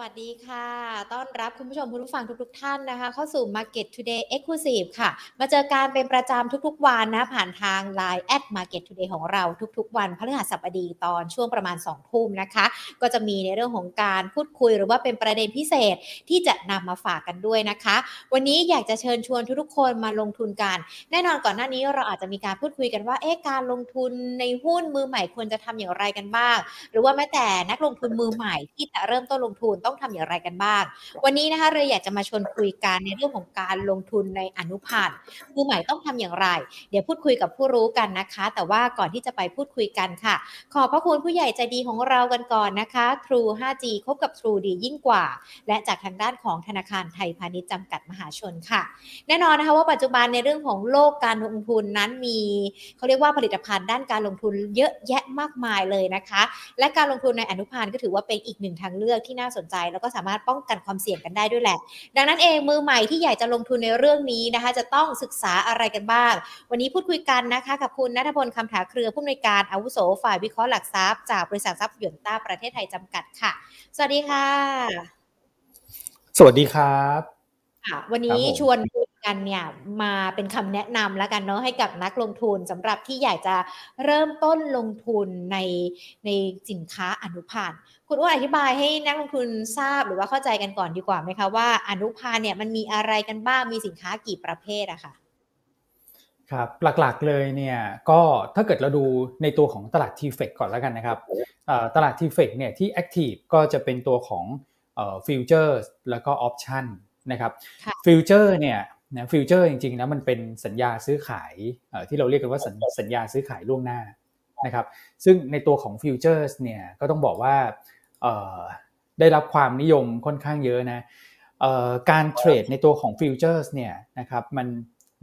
วัสดีค่ะ ต้อนรับคุณผู้ชมคุณผู้ฟังทุกๆทท่านนะคะ เข้าสู่ Market Today Exclusive ค่ะ มาเจอการเป็นประจำทุกๆวันนะ ผ่านทาง Line at Market Today ของเราทุกๆ วันพฤหัสบดีตอนช่วงประมาณ2ทุ่มนะคะ ก็จะมีในเรื่องของการพูดคุยหรือว่าเป็นประเด็นพิเศษที่จะนำมาฝากกันด้วยนะคะ วันนี้อยากจะเชิญชวนทุกๆคนมาลงทุนกัน แน่นอนก่อนหน้านี้เราอาจจะมีการพูดคุยกันว่าเอ๊ะการลงทุนในหุ้นมือใหม่ควรจะทำอย่างไรกันบ้าง หรือว่าแม้แต่นักลงทุนมือใหม่ที่จะเริ่มต้นลงทุนต้องทำอย่างไรกันบ้าง วันนี้นะคะเราอยากจะมาชวนคุยกันในเรื่องของการลงทุนในอนุพันธ์มือใหม่ต้องทำอย่างไร เดี๋ยวพูดคุยกับผู้รู้กันนะคะ แต่ว่าก่อนที่จะไปพูดคุยกันค่ะ ขอบพระคุณผู้ใหญ่ใจดีของเรากันก่อนนะคะ True 5G คบกับ True ดียิ่งกว่า และจากทางด้านของธนาคารไทยพาณิชย์จำกัดมหาชนค่ะ แน่นอนนะคะว่าปัจจุบันในเรื่องของโลกการลงทุนนั้นมีเขาเรียกว่าผลิตภัณฑ์ด้านการลงทุนเยอะแยะมากมายเลยนะคะ และการลงทุนในอนุพันธ์ก็ถือว่าเป็นอีกหนึ่งทางเลือกที่น่าสนใจแล้วก็สามารถป้องกันความเสี่ยงกันได้ด้วยแหละ ดังนั้นเองมือใหม่ที่อยากจะลงทุนในเรื่องนี้นะคะ จะต้องศึกษาอะไรกันบ้าง วันนี้พูดคุยกันนะคะกับคุณนัทพลคำถาเครือผู้อำนวยการอาวุโสฝ่ายวิเคราะห์หลักทรัพย์จากบริษัททรัพย์หยวนต้าประเทศไทยจำกัดค่ะ สวัสดีค่ะ สวัสดีครับค่ะวันนี้ชวนคุย กันเนี่ยมาเป็นคำแนะนำแล้วกันเนาะให้กับนักลงทุนสำหรับที่อยากจะเริ่มต้นลงทุนในในสินค้าอนุพันธ์คุณอ้วนอธิบายให้นักลงทุนทราบหรือว่าเข้าใจกันก่อนดีกว่าไหมคะว่าอนุพันธ์เนี่ยมันมีอะไรกันบ้างมีสินค้ากี่ประเภทอะค่ะครับหลักๆเลยเนี่ยก็ถ้าเกิดเราดูในตัวของตลาดทีเฟกก่อนแล้วกันนะครับตลาดทีเฟกเนี่ยที่แอคทีฟก็จะเป็นตัวของfuture แล้วก็ option นะครับ future เนี่ย นะ future จริงๆนะมันเป็นสัญญาซื้อขายที่เราเรียกกันว่าสัญญาซื้อขายล่วงหน้านะครับซึ่งในตัวของ future เนี่ยก็ต้องบอกว่าได้รับความนิยมค่อนข้างเยอะนะการ trade ในตัวของ future เนี่ยนะครับมัน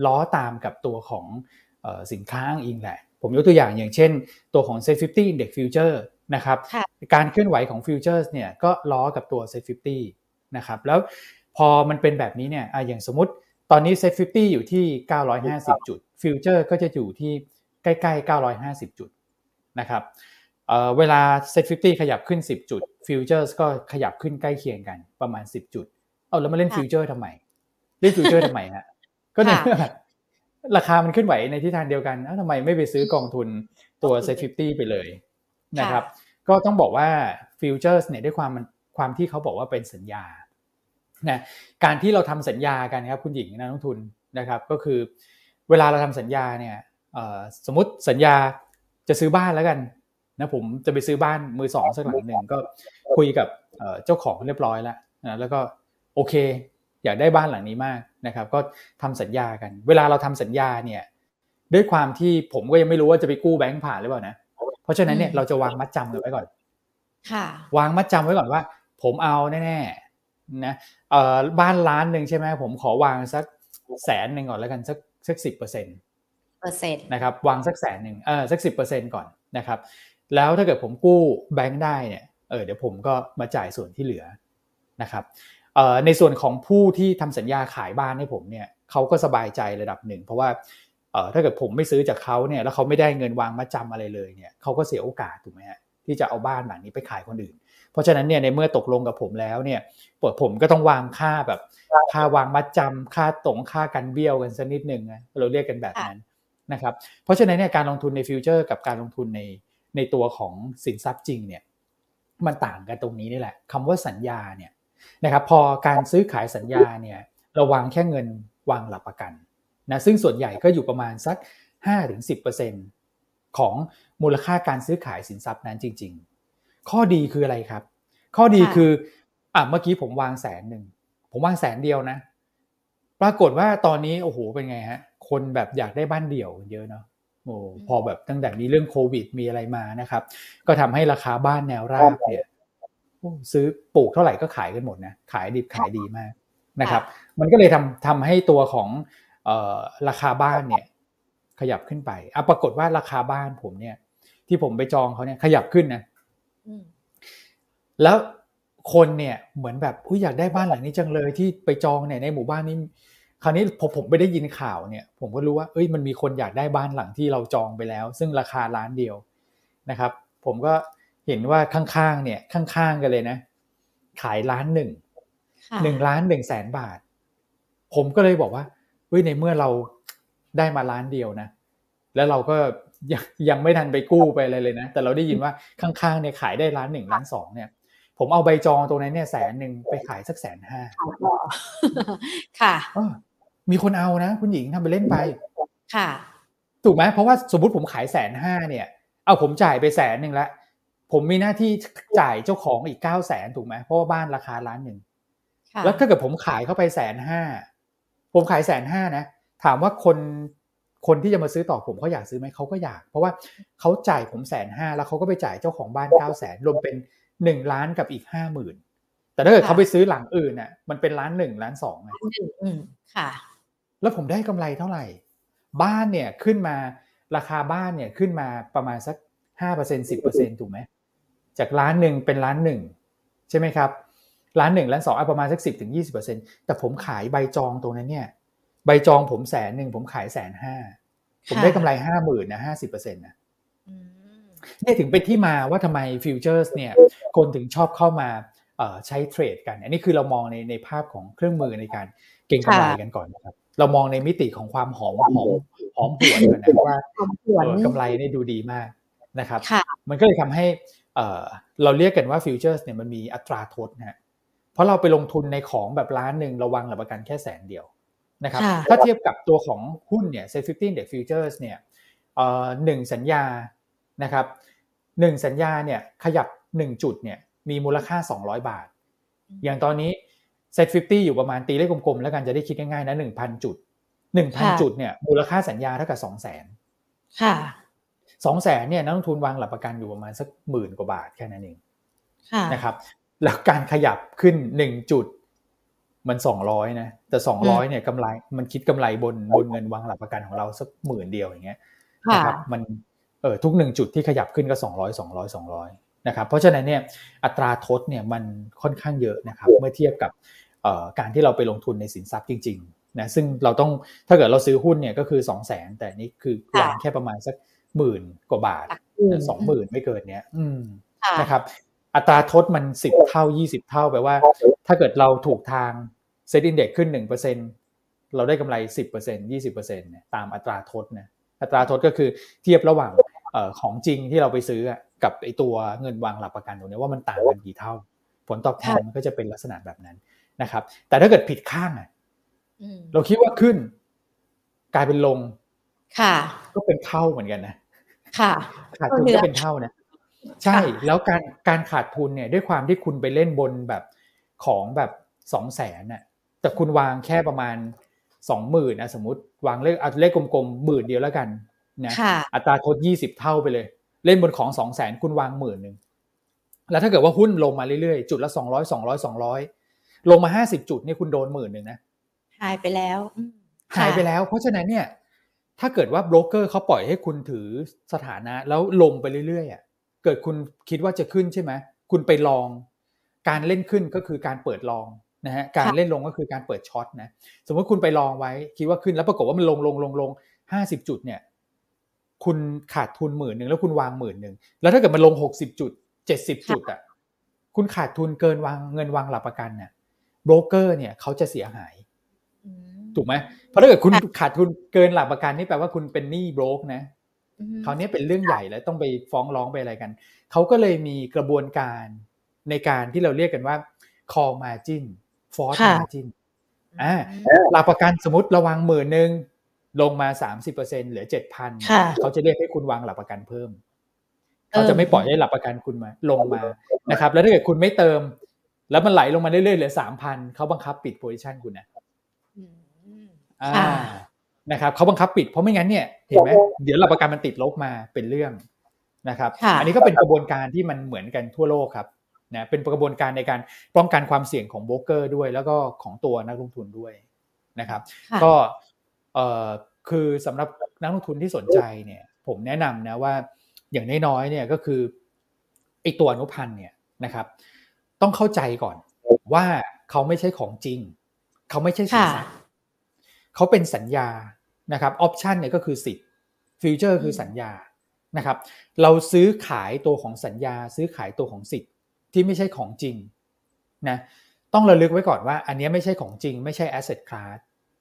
ล้อตามกับตัวของสินค้าอ้างอิงแหละ ผมยกตัวอย่างอย่างเช่น ตัวของ SET 50 Index Future นะครับการเคลื่อนไหวของ future เนี่ยก็ล้อกับตัว s ซ t 50นะครับแล้วพอมันเป็นแบบนี้เนี่ยอย่างสมมติ ตอนนี้ s ซ t 50อยู่ที่ 950 จุด future ก็จะอยู่ที่ใกล้ๆ 950 จุดนะครับเวลา Set 50ขยับขึ้น 10 จุด Futures ก็ขยับขึ้นใกล้เคียงกันประมาณ 10 จุด เอาแล้วมาเล่น future ทำไม เล่น future ทำไมฮะ ก็ในเมื่อราคามันขึ้นไหวในทิศทางเดียวกันทำไมไม่ไปซื้อกองทุนตัว Set 50ไปเลยนะครับ ก็ต้องบอกว่าฟิวเจอร์เนี่ยด้วยความความที่เขาบอกว่าเป็นสัญญา นะการที่เราทำสัญญากันครับคุณหญิงนักลงทุนนะครับ ก็คือเวลาเราทำสัญญาเนี่ยสมมติสัญญาจะซื้อบ้านแล้วกันนะผมจะไปซื้อบ้านมือสองสักหลังหนึ่งก็คุยกับเจ้าของเรียบร้อยแล้วนะแล้วก็โอเค อยากได้บ้านหลังนี้มากนะครับ ก็ทำสัญญากัน เวลาเราทำสัญญาเนี่ยด้วยความที่ผมก็ยังไม่รู้ว่าจะไปกู้แบงก์ผ่านหรือเปล่านะเพราะฉะนั้นเนี่ยเราจะวางมัดจำกันไว้ก่อน ค่ะ วางมัดจำไว้ก่อนว่า ผมเอาแน่ๆ นะเอ่อบ้านล้านหนึ่งใช่ไหมผมขอวางสักแสนหนึ่งก่อนแล้วกันสักสักสิบเปอร์เซ็นต์เปอร์เซ็นต์นะครับวางสักแสนหนึ่งเออสักสิบเปอร์เซ็นต์ก่อนนะครับ แล้วถ้าเกิดผมกู้แบงค์ได้เนี่ยเออเดี๋ยวผมก็มาจ่ายส่วนที่เหลือนะครับในส่วนของผู้ที่ทำสัญญาขายบ้านให้ผมเนี่ยเขาก็สบายใจระดับหนึ่ง เพราะว่าถ้าเกิดผมไม่ซื้อจากเขาเนี่ยแล้วเขาไม่ได้เงินวางมาจำอะไรเลยเนี่ยเขาก็เสียโอกาสถูกไหมฮะที่จะเอาบ้านหลังนี้ไปขายคนอื่น เพราะฉะนั้นเนี่ยในเมื่อตกลงกับผมแล้วเนี่ยปวดผมก็ต้องวางค่าแบบ ค่าวางมัดจำค่าตรงค่ากันเบี้ยวกันสักนิดหนึ่งนะเราเรียกกันแบบนั้นนะครับเพราะฉะนั้นเนี่ยการลงทุนในฟิวเจอร์ กับการลงทุนในในตัวของสินทรัพย์จริงเนี่ยมันต่างกันตรงนี้นี่แหละคำว่าสัญญาเนี่ยนะครับพอการซื้อขายสัญญาเนี่ยเราวางแค่เงินวางหลักประกันนะซึ่งส่วนใหญ่ก็อยู่ประมาณสัก 5-10%ของมูลค่าการซื้อขายสินทรัพย์นั้นจริง ๆ ข้อดีคืออะไรครับ ข้อดีคืออะเมื่อกี้ผมวางแสนหนึ่งผมวางแสนเดียวนะ ปรากฏว่าตอนนี้โอ้โหเป็นไงฮะ คนแบบอยากได้บ้านเดี่ยวเยอะเนาะโอ้พอแบบตั้งแต่มีเรื่องโควิดมีอะไรมานะครับ ก็ทำให้ราคาบ้านแนวราบเนี่ยซื้อปลูกเท่าไหร่ก็ขายกันหมดนะขายดิบขายดีมากนะครับ มันก็เลยทำทำให้ตัวของราคาบ้านเนี่ยขยับขึ้นไปอะปรากฏว่าราคาบ้านผมเนี่ย ที่ผมไปจองเขาเนี่ยขยับขึ้นนะ แล้วคนเนี่ยเหมือนแบบผู้อยากได้บ้านหลังนี้จังเลยที่ไปจองเนี่ยในหมู่บ้านนี้ คราวนี้พอผมไปได้ยินข่าวเนี่ย ผมก็รู้ว่าเอ้ยมันมีคนอยากได้บ้านหลังที่เราจองไปแล้ว ซึ่งราคาล้านเดียวนะครับ ผมก็เห็นว่าข้างๆเนี่ยข้างๆกันเลยนะ ขายล้านหนึ่งค่ะหนึ่งล้านหนึ่งแสนบาท ผมก็เลยบอกว่าเฮ้ยในเมื่อเราได้มาล้านเดียวนะ แล้วเราก็ ยังยังไม่ทันไปกู้ไปอะไรเลยนะ แต่เราได้ยินว่าข้างๆเนี่ยขายได้ล้านหนึ่งล้านสองเนี่ย ผมเอาใบจองตรงนั้นเนี่ยแสนหนึ่งไปขายสักแสนห้าค่ะเออมีคนเอานะ คุณหญิงทำไปเล่นไป ค่ะ ถูกไหมเพราะว่าสมมติผมขายแสนห้าเนี่ย เอาผมจ่ายไปแสนหนึ่งแล้วผมมีหน้าที่จ่ายเจ้าของอีกเก้าแสนถูกไหมเพราะว่าบ้านราคาล้านหนึ่งค่ะแล้วถ้าเกิดผมขายเข้าไปแสนห้าผมขายแสนห้านะถามว่าคน คนที่จะมาซื้อต่อผมเขาอยากซื้อไหมเขาก็อยาก เพราะว่าเขาจ่ายผมแสนห้าแล้วเขาก็ไปจ่ายเจ้าของบ้านเก้าแสนรวมเป็นหนึ่งล้านกับอีกห้าหมื่นแต่ถ้าเกิดเขาไปซื้อหลังอื่นน่ะ มันเป็นล้านหนึ่งล้านสองไงหนึ่งอืมค่ะ แล้วผมได้กำไรเท่าไหร่ บ้านเนี่ยขึ้นมาราคาบ้านเนี่ยขึ้นมาประมาณสักห้าเปอร์เซ็นสิบเปอร์เซ็นถูกไหมจากล้านหนึ่งเป็นล้านหนึ่งใช่ไหมครับล้านหนึ่งล้านสองประมาณสักสิบถึงยี่สิบเปอร์เซ็นแต่ผมขายใบจองตรงนั้นเนี่ย ใบจองผมแสนหนึ่งผมขายแสนห้าผมค่ะได้กำไรห้าหมื่นนะห้าสิบเปอร์เซ็นต์นะอืมนี่ถึงเป็นที่มาว่าทำไมฟิวเจอร์สเนี่ยคนถึงชอบเข้ามาเอ่อใช้เทรดกัน อันนี้คือเรามองในในภาพของเครื่องมือในการเก็งกำไรกันก่อนนะครับเรามองในมิติของความหอมหอมหอมหวนก่อนนะว่าความหวนเออกำไรนี่ดูดีมากนะครับค่ะมันก็เลยทำให้เอ่อเราเรียกกันว่าฟิวเจอร์สเนี่ยมันมีอัตราทดนะฮะเพราะเราไปลงทุนในของแบบล้านหนึ่งระวังหลักประกันแค่แสนเดียว นะครับค่ะถ้าเทียบกับตัวของหุ้นเนี่ย Set 15 Index Futures เนี่ยเอ่อหนึ่งสัญญานะครับหนึ่งสัญญาเนี่ยขยับหนึ่งจุดเนี่ยมีมูลค่า 200 บาท อย่างตอนนี้ Set 50อยู่ประมาณตีเลขกลมๆ แล้วกันจะได้คิดง่ายๆนะ1,000จุด1,000จุดเนี่ยมูลค่าสัญญาเท่ากับ200,000ค่ะสองแสนเนี่ยนักลงทุนวางหลักประกันอยู่ประมาณสักหมื่นกว่าบาทแค่นั้นเองค่ะนะครับ แล้วการขยับขึ้นหนึ่งจุด มันสองร้อยนะ แต่สองร้อยเนี่ยกำไรมันคิดกำไรบนบนเงินวางหลักประกันของเราสักหมื่นเดียวอย่างเงี้ยค่ะนะครับมันเออทุกหนึ่งจุดที่ขยับขึ้นก็สองร้อยสองร้อยสองร้อยนะครับเพราะฉะนั้นเนี่ยอัตราทดเนี่ยมันค่อนข้างเยอะนะครับเมื่อเทียบกับเอ่อการที่เราไปลงทุนในสินทรัพย์จริงๆนะซึ่งเราต้องถ้าเกิดเราซื้อหุ้นเนี่ยก็คือสองแสนแต่นี่คือวางแค่ประมาณสักหมื่นกว่าบาทหลักอื่นสองหมื่นไม่เกินเนี้ยอืมค่ะนะครับ อัตราทดมันสิบเท่ายี่สิบเท่าแปลว่า ถ้าเกิดเราถูกทางเซ็นดินเด็กขึ้นหนึ่งเปอร์เซ็นเราได้กำไรสิบเปอร์เซ็นยี่สิบเปอร์เซ็นเนี่ยตามอัตราทดนะอัตราทดก็คือเทียบระหว่างเอ่อของจริงที่เราไปซื้ออะกับไอตัวเงินวางหลักประกันตรงเนี้ยว่ามันต่างกันกี่เท่า ผลตอบแทนมันก็จะเป็นลักษณะแบบนั้นนะครับ แต่ถ้าเกิดผิดข้างอะอืมเราคิดว่าขึ้น กลายเป็นลง ค่ะ ก็เป็นเท่าเหมือนกันนะ ค่ะ ขาดทุนก็เป็นเท่านะ ใช่แล้วการการขาดทุนเนี่ยด้วยความที่คุณไปเล่นบนแบบของแบบสองแสนน่ะแต่คุณวางแค่ประมาณสองหมื่นนะสมมติวางเลขเอาเลขกลมๆหมื่นเดียวแล้วกันนะค่ะอัตราทดยี่สิบเท่าไปเลย เล่นบนของสองแสนคุณวางหมื่นหนึ่งแล้วถ้าเกิดว่าหุ้นลงมาเรื่อยๆ จุดละสองร้อยสองร้อยสองร้อยลงมาห้าสิบจุดนี่คุณโดนหมื่นหนึ่งนะหายไปแล้วอืมหายไปค่ะแล้ว เพราะฉะนั้นเนี่ย ถ้าเกิดว่าโบรกเกอร์เขาปล่อยให้คุณถือสถานะ แล้วลงไปเรื่อยๆอะ เกิดคุณคิดว่าจะขึ้นใช่ไหมคุณไปลอง การเล่นขึ้นก็คือการเปิดลองนะฮะการเล่นลงก็คือการเปิดช็อตนะสมมติคุณไปลองไว้ คิดว่าขึ้นแล้วปรากฏว่ามันลงลงลงลงห้าสิบจุดเนี่ย คุณขาดทุนหมื่นหนึ่งแล้วคุณวางหมื่นหนึ่งแล้วถ้าเกิดมันลงหกสิบจุดเจ็ดสิบจุดอะคุณขาดทุนเกินวางเงินวางหลักประกันเนี่ยโบรกเกอร์เนี่ยเขาจะเสียหายอืมถูกไหมเพราะถ้าเกิดคุณค่ะขาดทุนเกินหลักประกันนี่แปลว่าคุณเป็นหนี้โบรกนะอืม คราวนี้เป็นเรื่องใหญ่แล้วต้องไปฟ้องร้องไปอะไรกัน เขาก็เลยมีกระบวนการในการที่เราเรียกกันว่า call margin force ค่ะ margin อ่าหลักประกันสมมติระวังหมื่นหนึ่งลงมา30%เหลือ7,000ค่ะเขาจะเรียกให้คุณวางหลักประกันเพิ่มเออเขาจะไม่ปล่อยให้หลักประกันคุณมาลงมานะครับ แล้วถ้าเกิดคุณไม่เติม แล้วมันไหลลงมาเรื่อยๆเหลือ3,000เขาบังคับปิดโพซิชันคุณนะอืมอ่าค่ะ นะครับเขาบังคับปิดเพราะไม่งั้นเนี่ยเห็นไหมเดี๋ยวหลักประกันมันติดลบมาเป็นเรื่องนะครับค่ะอันนี้ก็เป็นกระบวนการที่มันเหมือนกันทั่วโลกครับนะเป็นกระบวนการในการป้องกันความเสี่ยงของโบรกเกอร์ด้วย แล้วก็ของตัวนักลงทุนด้วยนะครับค่ะก็เอ่อคือสำหรับนักลงทุนที่สนใจเนี่ย ผมแนะนำนะว่าอย่างน้อยๆเนี่ยก็คือไอตัวอนุพันธ์เนี่ยนะครับ ต้องเข้าใจก่อนว่าเขาไม่ใช่ของจริง เขาไม่ใช่สินทรัพย์ เขาเป็นสัญญานะครับ option เนี่ยก็คือสิทธิ์ future คือสัญญานะครับ เราซื้อขายตัวของสัญญา ซื้อขายตัวของสิทธิ์ที่ไม่ใช่ของจริงนะต้องระลึกไว้ก่อนว่า อันนี้ไม่ใช่ของจริง ไม่ใช่ asset class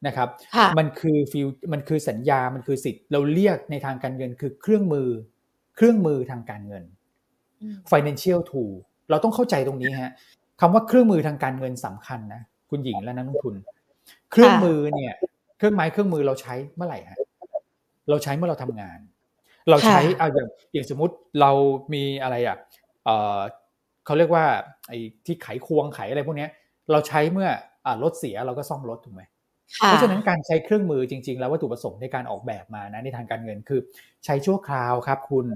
นะครับ มันคือ future มันคือสัญญา มันคือสิทธิ์ เราเรียกในทางการเงินคือเครื่องมือ เครื่องมือทางการเงิน financial tool เราต้องเข้าใจตรงนี้ฮะคำว่าเครื่องมือทางการเงินสำคัญนะคุณหญิงและนักลงทุน เครื่องมือเนี่ย เครื่องไม้เครื่องมือเราใช้เมื่อไหร่ฮะเราใช้เมื่อเราทำงาน เราใช้เอาอย่างอย่างสมมติเรามีอะไรอะเออเขาเรียกว่าไอ้ที่ไขควงไขอะไรพวกนี้เราใช้เมื่ออรถเสียเราก็ซ่อมรถถูกไหมเพราะฉะนั้นการใช้เครื่องมือจริง ๆ แล้ววัตถุประสงค์ในการออกแบบมานะในทางการเงินคือ ใช้ชั่วคราวครับ คุณ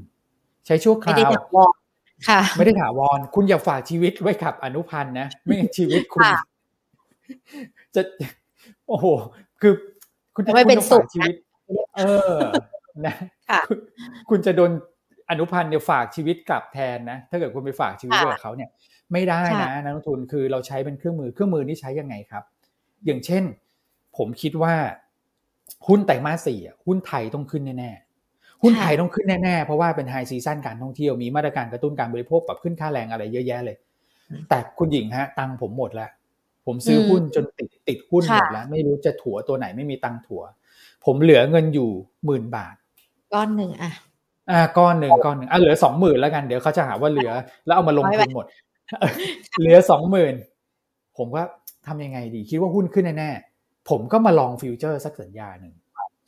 ใช้ชั่วคราวค่ะ ไม่ได้ถาวรคุณอย่าฝากชีวิตไว้กับอนุพันธ์นะไม่งั้นชีวิตคุณ จะโอ้โหคือ คุณจะไม่เป็นสุขชีวิต เออนะคุณจะโดนอนุพันธ์เนี่ยฝากชีวิตกลับแทนนะ ถ้าเกิดคุณไปฝากชีวิตกับเขาเนี่ย ไม่ได้นะนักลงทุนคือเราใช้เป็นเครื่องมือเครื่องมือนี่ใช้ยังไงครับ อย่างเช่น ผมคิดว่า หุ้นไตรมาสสี่หุ้นไทยต้องขึ้นแน่หุ้นไทยต้องขึ้นแน่ๆเพราะว่าเป็นไฮซีซั่นการท่องเที่ยวมีมาตรการกระตุ้นการบริโภคปรับขึ้นค่าแรงอะไรเยอะแยะเลย แต่คุณหญิงฮะ ตังผมหมดแล้ว ผมซื้อหุ้นจนติดติดหุ้นหมดแล้ว ไม่รู้จะถัวตัวไหนไม่มีตังถัว ผมเหลือเงินอยู่หมื่นบาท ก้อนหนึ่งอะอ่าก้อนหนึ่งก้อนหนึ่งอะเหลือสองหมื่นแล้วกันเดี๋ยวเขาจะหาว่าเหลือ แล้วเอามาลงทุนหมด เหลือสองหมื่นผมว่าทำยังไงดี คิดว่าหุ้นขึ้นแน่ๆผมก็มา long future สักสัญญาหนึ่ง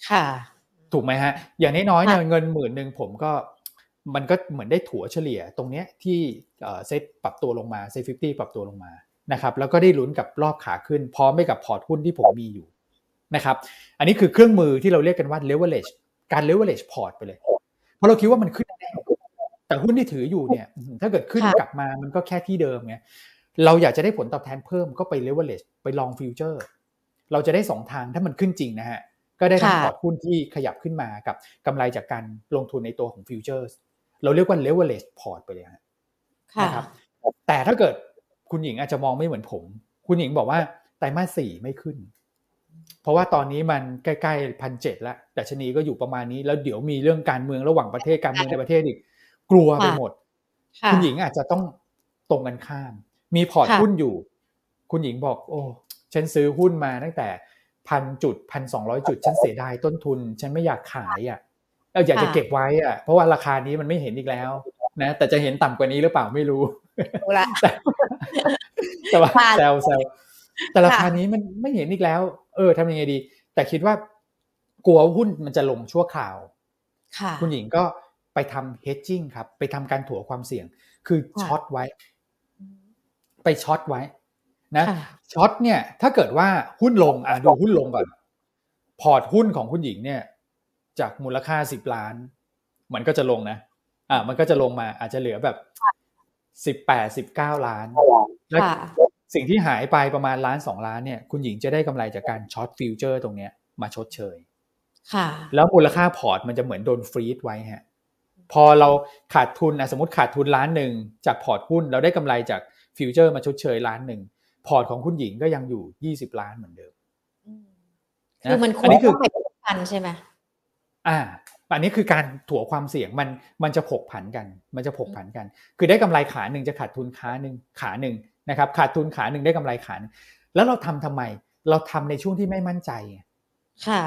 ค่ะ ถูกไหมฮะ อย่างน้อยๆเนี่ยเงินหมื่นหนึ่งผมก็มันก็เหมือนได้ถัวเฉลี่ย ตรงเนี้ยที่เซ็ตปรับตัวลงมา SET fifty ปรับตัวลงมา นะครับแล้วก็ได้ลุ้นกับรอบขาขึ้น พร้อมไปกับ port หุ้นที่ผมมีอยู่นะครับอันนี้คือเครื่องมือที่เราเรียกกันว่า leverage การ leverage พอร์ตไปเลย เพราะเราคิดว่ามันขึ้นแน่แต่หุ้นที่ถืออยู่เนี่ยถ้าเกิดขึ้นกลับมามันก็แค่ที่เดิมไงเราอยากจะได้ผลตอบแทนเพิ่มก็ไป leverage ไป long future เราจะได้สองทางถ้ามันขึ้นจริงนะฮะก็ได้ทั้ง port หุ้นที่ขยับขึ้นมากับกำไรจากการลงทุนในตัวของ futures เราเรียกว่า leverage port ไปเลยนะครับแต่ถ้าเกิด คุณหญิงอาจจะมองไม่เหมือนผม คุณหญิงบอกว่าไตรมาสสี่ไม่ขึ้น เพราะว่าตอนนี้มันใกล้ๆพันเจ็ดแล้วดัชนีก็อยู่ประมาณนี้แล้วเดี๋ยวมีเรื่องการเมืองระหว่างประเทศการเมืองในประเทศอีก กลัวไปหมด คุณหญิงอาจจะต้องตรงกันข้าม มีพอร์ตหุ้นอยู่ คุณหญิงบอก โอ้ฉันซื้อหุ้นมาตั้งแต่พันจุดพันสองร้อยจุดฉันเสียดายต้นทุน ฉันไม่อยากขายอะเราอยากจะเก็บไว้อะเพราะว่าราคานี้มันไม่เห็นอีกแล้วนะแต่จะเห็นต่ำกว่านี้หรือเปล่าไม่รู้ แต่ว่าแซวแซวแต่ราคานี้มันไม่เห็นอีกแล้ว เออทำยังไงดี แต่คิดว่ากลัวหุ้นมันจะลงชั่วคราวคุณหญิงก็ไปทำ hedging ครับ ไปทำการถัวความเสี่ยง คือ short ไว้ ไป short ไว้นะ short เนี่ย ถ้าเกิดว่าหุ้นลงอะดูหุ้นลงก่อน พอร์ตหุ้นของคุณหญิงเนี่ย จากมูลค่ายี่สิบล้าน มันก็จะลงนะ อ่ามันก็จะลงมาอาจจะเหลือแบบ สิบแปดสิบเก้าล้านแล้วสิ่งที่หายไปประมาณล้านสองล้านเนี่ย คุณหญิงจะได้กำไรจากการ short future ตรงเนี้ยมาชดเชยค่ะแล้วมูลค่าพอร์ตมันจะเหมือนโดน freeze ไว้ฮะพอเราขาดทุนนะสมมติขาดทุนล้านหนึ่งจากพอร์ตหุ้น เราได้กำไรจาก future มาชดเชยล้านหนึ่งพอร์ตของคุณหญิงก็ยังอยู่ยี่สิบล้านเหมือนเดิมคือมันควรต้องไปกันใช่ไหม อ่าอันนี้คือการถัวความเสี่ยงมันมันจะผกผันกัน มันจะผกผันกัน คือได้กำไรขาหนึ่งจะขาดทุนขาหนึ่งขาหนึ่งนะครับขาดทุนขาหนึ่งได้กำไรขาแล้วเราทำทำไม เราทำในช่วงที่ไม่มั่นใจ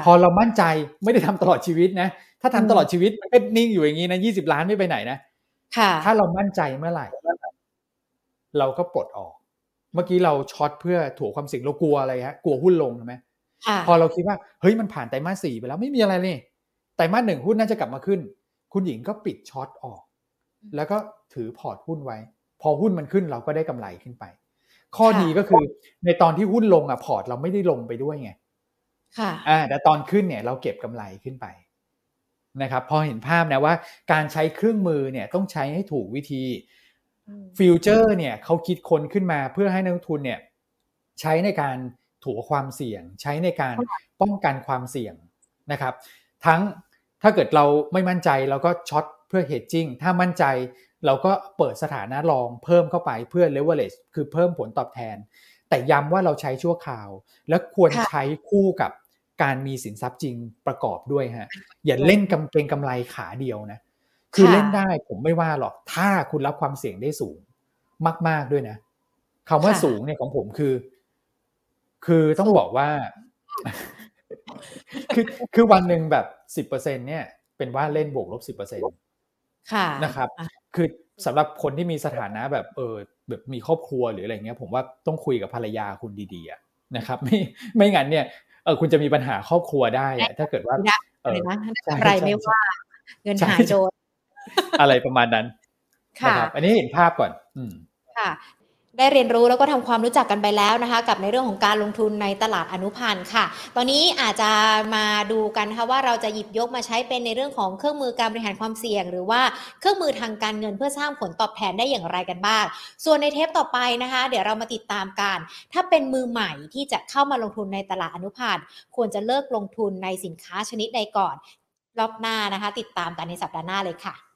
พอเรามั่นใจไม่ได้ทำตลอดชีวิตนะ ถ้าทำตลอดชีวิตมันก็นิ่งอยู่อย่างนี้นะยี่สิบล้านไม่ไปไหนนะถ้าเรามั่นใจเมื่อไหร่ เราก็ปลดออก เมื่อกี้เรา short เพื่อถัวความเสี่ยงเรากลัวอะไรฮะกลัวหุ้นลงใช่ไหมพอเราคิดว่าเฮ้ยมันผ่านไตรมาสสี่ไปแล้วไม่มีอะไรเลย ไตรมาสหนึ่งหุ้นน่าจะกลับมาขึ้น คุณหญิงก็ปิด short ออก แล้วก็ถือพอร์ตหุ้นไว้ พอหุ้นมันขึ้นเราก็ได้กำไรขึ้นไป ข้อดีก็คือในตอนที่หุ้นลงอะพอร์ตเราไม่ได้ลงไปด้วยไงค่ะอ่าแต่ตอนขึ้นเนี่ยเราเก็บกำไรขึ้นไปนะครับพอเห็นภาพนะว่าการใช้เครื่องมือเนี่ยต้องใช้ให้ถูกวิธี future เนี่ยเขาคิดค้นขึ้นมาเพื่อให้นักลงทุนเนี่ยใช้ในการถัวความเสี่ยง ใช้ในการป้องกันความเสี่ยงนะครับ ทั้งถ้าเกิดเราไม่มั่นใจเราก็ช็อตเพื่อเฮดจิ้งถ้ามั่นใจเราก็เปิดสถานะรองเพิ่มเข้าไปเพื่อเลเวลเลชคือเพิ่มผลตอบแทน แต่ย้ำว่าเราใช้ชั่วคราว และควรใช้คู่กับการมีสินทรัพย์จริงประกอบด้วยฮะอย่าเล่นกำเป็นกำไรขาเดียวนะ คือเล่นได้ผมไม่ว่าหรอก ถ้าคุณรับความเสี่ยงได้สูง มาก ๆด้วยนะคำว่าสูงเนี่ยของผมคือ คือต้องบอกว่า คือคือวันหนึ่งแบบสิบเปอร์เซ็นเนี่ย เป็นว่าเล่นบวกลบสิบเปอร์เซ็นค่ะนะครับอะคือสำหรับคนที่มีสถานะแบบเออแบบมีครอบครัวหรืออะไรเงี้ย ผมว่าต้องคุยกับภรรยาคุณดีๆอะนะครับ ไม่ไม่งั้นเนี่ยเออคุณจะมีปัญหาครอบครัวได้อะถ้าเกิดว่าเออะไรอนะใช่อะไรใช่ไม่ใช่ว่าเงินใช่หายโจรอะไรประมาณนั้นนะค่ะครับอันนี้เห็นภาพก่อน อืมค่ะ ได้เรียนรู้แล้วก็ทำความรู้จักกันไปแล้วนะคะ กับในเรื่องของการลงทุนในตลาดอนุพันธ์ค่ะ ตอนนี้อาจจะมาดูกันนะคะว่าเราจะหยิบยกมาใช้เป็นในเรื่องของเครื่องมือการบริหารความเสี่ยง หรือว่าเครื่องมือทางการเงินเพื่อสร้างผลตอบแทนได้อย่างไรกันบ้าง ส่วนในเทปต่อไปนะคะ เดี๋ยวเรามาติดตามกัน ถ้าเป็นมือใหม่ที่จะเข้ามาลงทุนในตลาดอนุพันธ์ควรจะเลิกลงทุนในสินค้าชนิดใดก่อนรอบหน้านะคะ ติดตามกันในสัปดาห์หน้าเลยค่ะ